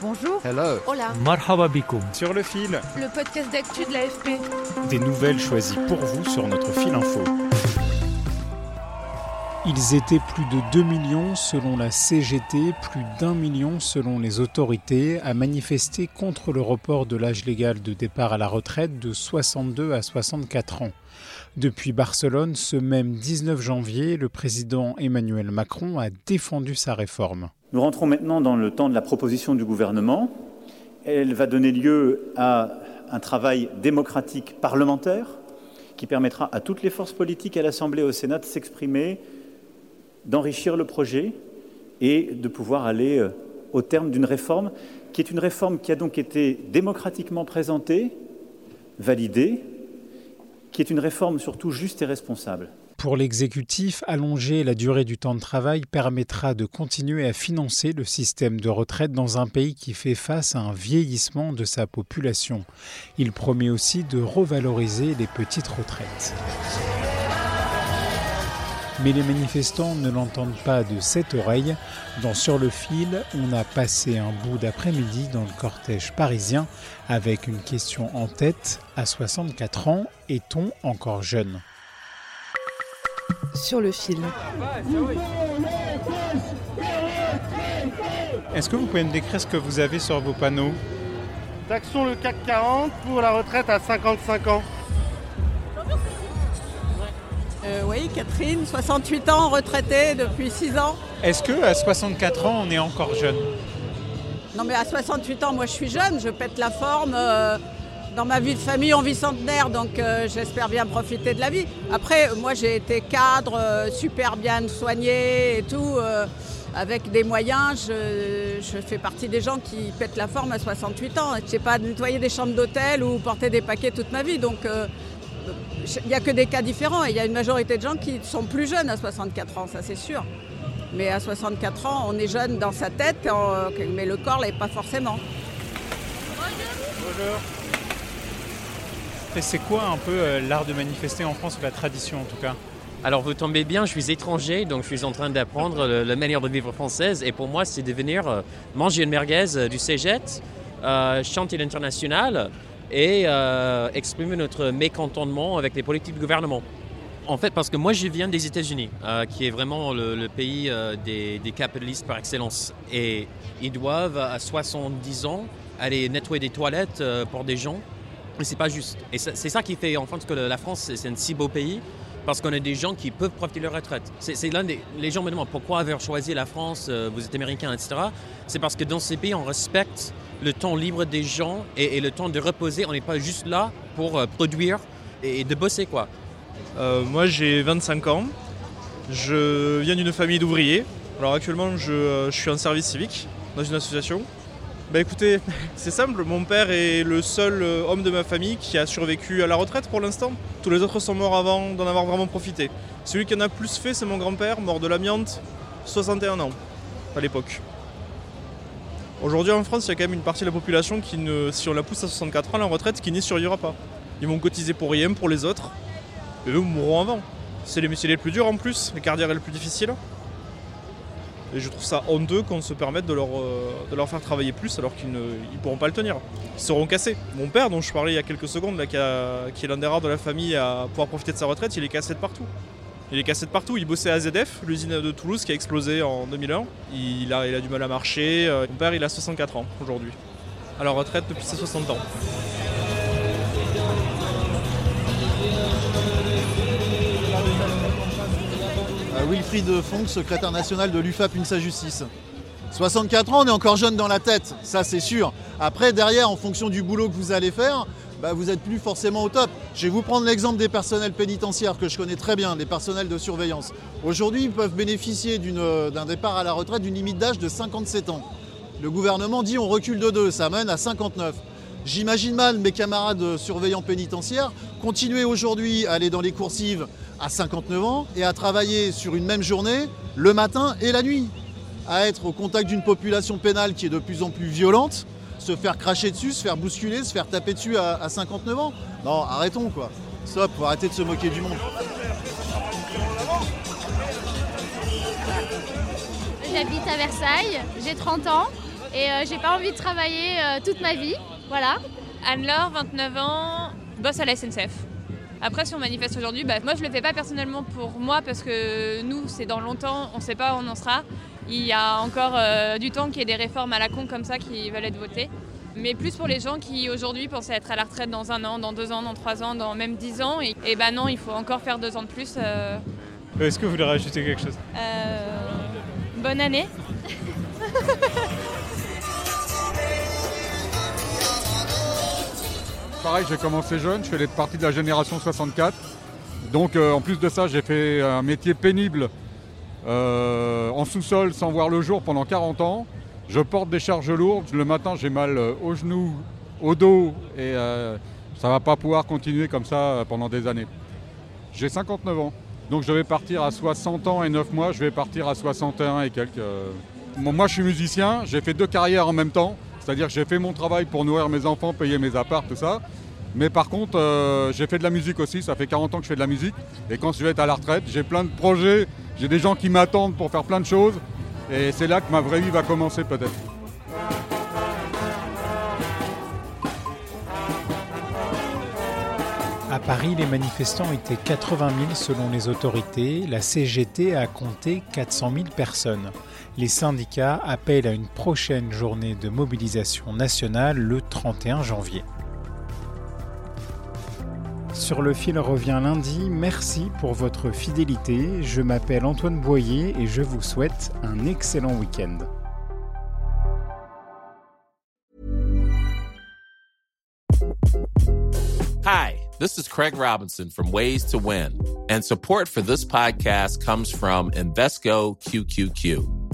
Bonjour. Hello. Hola. Marhaba sur le fil, Le podcast d'actu de l'AFP. des nouvelles choisies pour vous sur notre fil info. Ils étaient plus de 2 millions selon la CGT, plus d'un million selon les autorités, à manifester contre le report de l'âge légal de départ à la retraite de 62 à 64 ans. Depuis Barcelone, ce même 19 janvier, le président Emmanuel Macron a défendu sa réforme. Nous rentrons maintenant dans le temps de la proposition du gouvernement. Elle va donner lieu à un travail démocratique parlementaire qui permettra à toutes les forces politiques à l'Assemblée et au Sénat de s'exprimer, d'enrichir le projet et de pouvoir aller euh, au terme d'une réforme qui est une réforme qui a donc été démocratiquement présentée, validée, qui est une réforme surtout juste et responsable. Pour l'exécutif, allonger la durée du temps de travail permettra de continuer à financer le système de retraite dans un pays qui fait face à un vieillissement de sa population. Il promet aussi de revaloriser les petites retraites. Mais les manifestants ne l'entendent pas de cette oreille. Dans Sur le fil, on a passé un bout d'après-midi dans le cortège parisien avec une question en tête. À 64 ans, est-on encore jeune? Sur le fil. Est-ce que vous pouvez me décrire ce que vous avez sur vos panneaux? Taxons le CAC 40 pour la retraite à 55 ans. Oui, Catherine, 68 ans, retraitée depuis 6 ans. Est-ce que à 64 ans, on est encore jeune? Non mais à 68 ans, moi je suis jeune, je pète la forme. euh, dans ma vie de famille, on vit centenaire, donc euh, j'espère bien profiter de la vie. Après, moi j'ai été cadre, euh, super bien soigné et tout, euh, avec des moyens. Je, je fais partie des gens qui pètent la forme à 68 ans. Je sais pas nettoyer des chambres d'hôtel ou porter des paquets toute ma vie, donc euh, il n'y a que des cas différents. Et il y a une majorité de gens qui sont plus jeunes à 64 ans, ça c'est sûr. Mais à 64 ans, on est jeune dans sa tête, en- mais le corps l'est pas forcément. Et c'est quoi un peu euh, l'art de manifester en France, ou la tradition en tout cas? Alors vous tombez bien, je suis étranger, donc je suis en train d'apprendre la manière de vivre française. Et pour moi, c'est de venir euh, manger une merguez euh, du Cégette, euh, chanter l'international et euh, exprimer notre mécontentement avec les politiques du gouvernement. En fait, parce que moi, je viens des États-Unis, euh, qui est vraiment le, pays euh, des, capitalistes par excellence. Et ils doivent, à 70 ans, aller nettoyer des toilettes pour des gens. Et c'est pas juste. Et c'est ça qui fait en France que la France, c'est un si beau pays parce qu'on a des gens qui peuvent profiter de leur retraite. C'est l'un des les gens me demandent pourquoi avoir choisi la France, euh, vous êtes américain, etc. C'est parce que dans ces pays, on respecte le temps libre des gens et, le temps de reposer. On n'est pas juste là pour euh, produire et, de bosser quoi. Euh, moi j'ai 25 ans. Je viens d'une famille d'ouvriers. Alors actuellement je suis en service civique dans une association. Bah écoutez, c'est simple, mon père est le seul euh, homme de ma famille qui a survécu à la retraite pour l'instant. Tous les autres sont morts avant d'en avoir vraiment profité. Celui qui en a plus fait c'est mon grand-père, mort de l'amiante, 61 ans à l'époque. Aujourd'hui en France, il y a quand même une partie de la population qui, ne, si on la pousse à 64 ans, la retraite, qui n'y survivra pas. Ils vont cotiser pour rien pour les autres, et eux mourront avant. C'est les métiers les plus durs en plus, les carrières les plus difficiles. Et je trouve ça honteux qu'on se permette de leur, euh, faire travailler plus alors qu'ils ne pourront pas le tenir. Ils seront cassés. Mon père, dont je parlais il y a quelques secondes, qui est l'un des rares de la famille à pouvoir profiter de sa retraite, il est cassé de partout. Il est cassé de partout. Il bossait à ZF, l'usine de Toulouse qui a explosé en 2001. Il a, il a du mal à marcher. Euh, Mon père, il a 64 ans aujourd'hui. À la retraite depuis ses 60 ans. Euh, Wilfried Fong, secrétaire national de l'UFAP UNSA Justice. 64 ans, on est encore jeune dans la tête, ça c'est sûr. Après, derrière, en fonction du boulot que vous allez faire, bah, vous n'êtes plus forcément au top. Je vais vous prendre l'exemple des personnels pénitentiaires que je connais très bien, les personnels de surveillance. Aujourd'hui, ils peuvent bénéficier d'un départ à la retraite d'une limite d'âge de 57 ans. Le gouvernement dit on recule de deux, ça mène à 59. J'imagine mal mes camarades surveillants pénitentiaires continuer aujourd'hui à aller dans les coursives à 59 ans et à travailler sur une même journée le matin et la nuit, à être au contact d'une population pénale qui est de plus en plus violente, se faire cracher dessus, se faire bousculer, se faire taper dessus à, 59 ans. Non, arrêtons quoi. Stop, faut arrêter de se moquer du monde. J'habite à Versailles, j'ai 30 ans et euh, j'ai pas envie de travailler euh, toute ma vie. Voilà. Anne-Laure, 29 ans, bosse à la SNCF. Après, si on manifeste aujourd'hui, bah, moi je le fais pas personnellement pour moi parce que nous, c'est dans longtemps, on sait pas où on en sera. Il y a encore euh, du temps qu'il y ait des réformes à la con comme ça qui veulent être votées. Mais plus pour les gens qui aujourd'hui pensaient être à la retraite dans un an, dans deux ans, dans trois ans, dans même dix ans. Et, et ben non, il faut encore faire deux ans de plus. Euh. Est-ce que vous voulez rajouter quelque chose? Euh, Bonne année Pareil, j'ai commencé jeune, je fais partie de la génération 64. Donc euh, en plus de ça, j'ai fait un métier pénible euh, en sous-sol sans voir le jour pendant 40 ans. Je porte des charges lourdes. Le matin, j'ai mal euh, au genou, au dos et ça ne va pas pouvoir continuer comme ça pendant des années. J'ai 59 ans. Donc je vais partir à 60 ans et 9 mois, je vais partir à 61 et quelques. moi je suis musicien, j'ai fait deux carrières en même temps. C'est-à-dire que j'ai fait mon travail pour nourrir mes enfants, payer mes apparts, tout ça. Mais par contre, euh, j'ai fait de la musique aussi, ça fait 40 ans que je fais de la musique. Et quand je vais être à la retraite, j'ai plein de projets, j'ai des gens qui m'attendent pour faire plein de choses. Et c'est là que ma vraie vie va commencer peut-être. À Paris, les manifestants étaient 80 000 selon les autorités. La CGT a compté 400 000 personnes. Les syndicats appellent à une prochaine journée de mobilisation nationale le 31 janvier. Sur le fil revient lundi. Merci pour votre fidélité. Je m'appelle Antoine Boyer et je vous souhaite un excellent week-end. Hi, this is Craig Robinson from Ways to Win, and support for this podcast comes from Invesco QQQ.